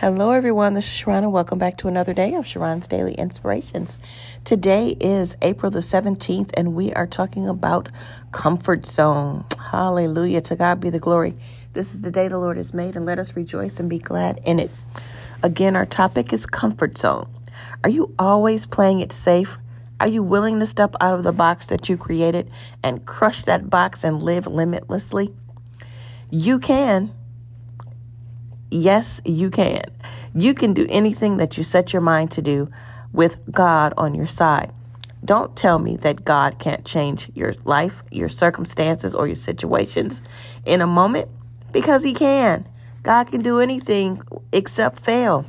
Hello, everyone. This is Sharon, and welcome back to another day of Sharon's Daily Inspirations. Today is April the 17th, and we are talking about comfort zone. Hallelujah. To God be the glory. This is the day the Lord has made, and let us rejoice and be glad in it. Again, our topic is comfort zone. Are you always playing it safe? Are you willing to step out of the box that you created and crush that box and live limitlessly? You can. Yes, you can. You can do anything that you set your mind to do with God on your side. Don't tell me that God can't change your life, your circumstances, or your situations in a moment because He can. God can do anything except fail.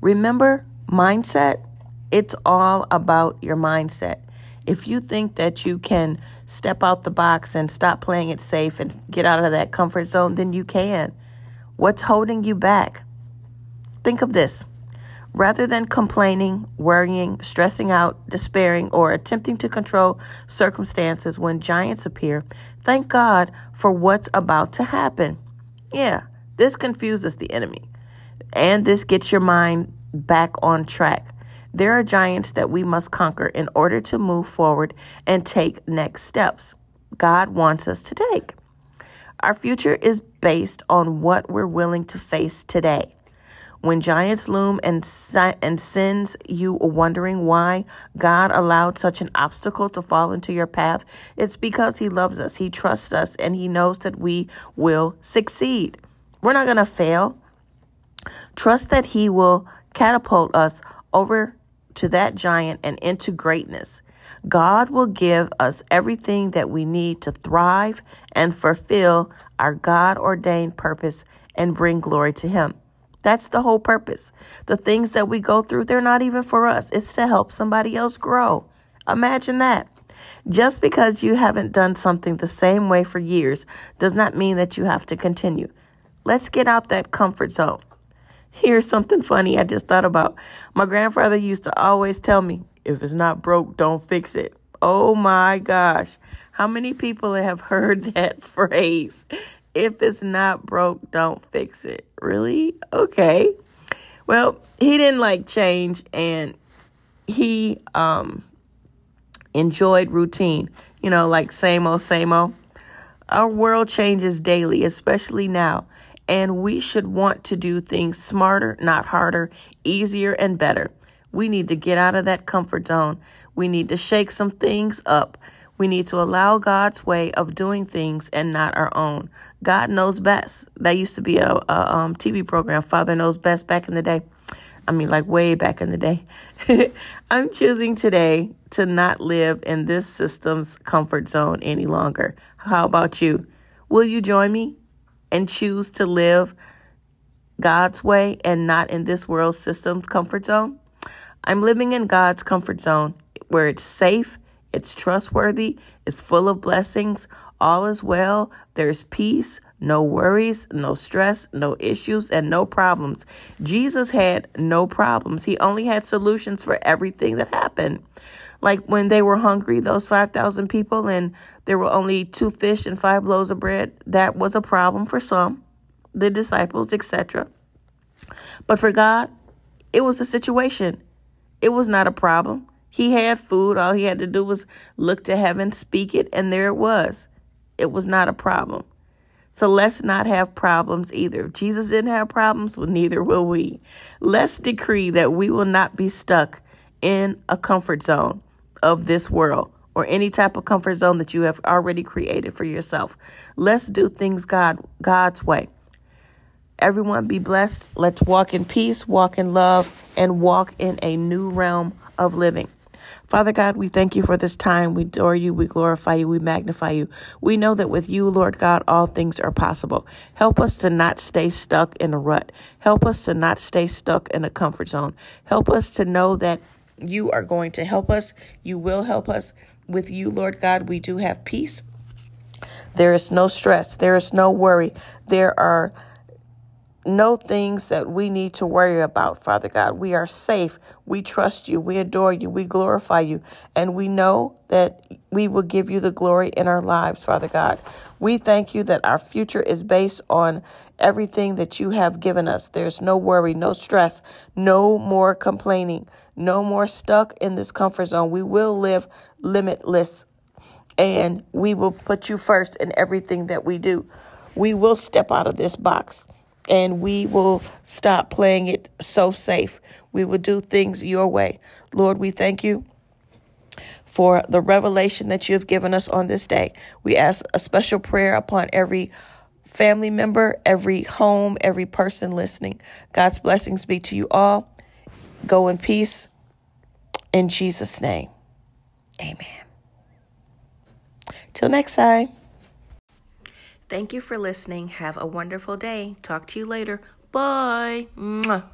Remember, mindset, it's all about your mindset. If you think that you can step out the box and stop playing it safe and get out of that comfort zone, then you can. What's holding you back? Think of this. Rather than complaining, worrying, stressing out, despairing, or attempting to control circumstances when giants appear, thank God for what's about to happen. Yeah, this confuses the enemy, and this gets your mind back on track. There are giants that we must conquer in order to move forward and take next steps God wants us to take. Our future is based on what we're willing to face today. When giants loom and, and sends you wondering why God allowed such an obstacle to fall into your path, it's because He loves us, He trusts us, and He knows that we will succeed. We're not going to fail. Trust that He will catapult us over to that giant and into greatness. God will give us everything that we need to thrive and fulfill our God ordained purpose and bring glory to Him. That's the whole purpose. The things that we go through, they're not even for us, it's to help somebody else grow. Imagine that. Just because you haven't done something the same way for years does not mean that you have to continue. Let's get out that comfort zone. Here's something funny I just thought about. My grandfather used to always tell me, if it's not broke, don't fix it. Oh my gosh. How many people have heard that phrase? If it's not broke, don't fix it. Really? Okay. Well, he didn't like change and he um enjoyed routine. You know, like same old same old. Our world changes daily, especially now, and we should want to do things smarter, not harder, easier and better. We need to get out of that comfort zone. We need to shake some things up. We need to allow God's way of doing things and not our own. God knows best. That used to be a, a um, TV program, Father Knows Best, back in the day. I mean, like way back in the day. I'm choosing today to not live in this system's comfort zone any longer. How about you? Will you join me and choose to live God's way and not in this world system's comfort zone? I'm living in God's comfort zone where it's safe, it's trustworthy, it's full of blessings, all is well, there's peace, no worries, no stress, no issues, and no problems. Jesus had no problems. He only had solutions for everything that happened. Like when they were hungry, those 5,000 people, and there were only two fish and five loaves of bread, that was a problem for some, the disciples, etc. But for God, it was a situation. It was not a problem. He had food. All he had to do was look to heaven, speak it, and there it was. It was not a problem. So let's not have problems either. If Jesus didn't have problems, well, neither will we. Let's decree that we will not be stuck in a comfort zone of this world or any type of comfort zone that you have already created for yourself. Let's do things God God's way. Everyone be blessed. Let's walk in peace, walk in love, and walk in a new realm of living. Father God, we thank you for this time. We adore you. We glorify you. We magnify you. We know that with you, Lord God, all things are possible. Help us to not stay stuck in a rut. Help us to not stay stuck in a comfort zone. Help us to know that you are going to help us. You will help us. With you, Lord God, we do have peace. There is no stress. There is no worry. There are no things that we need to worry about, Father God. We are safe. We trust you. We adore you. We glorify you. And we know that we will give you the glory in our lives, Father God. We thank you that our future is based on everything that you have given us. There's no worry, no stress, no more complaining, no more stuck in this comfort zone. We will live limitless and we will put you first in everything that we do. We will step out of this box and we will stop playing it so safe. We will do things your way. Lord, we thank you for the revelation that you have given us on this day. We ask a special prayer upon every family member, every home, every person listening. God's blessings be to you all. Go in peace. In Jesus' name, amen. Till next time. Thank you for listening. Have a wonderful day. Talk to you later. Bye. Mwah.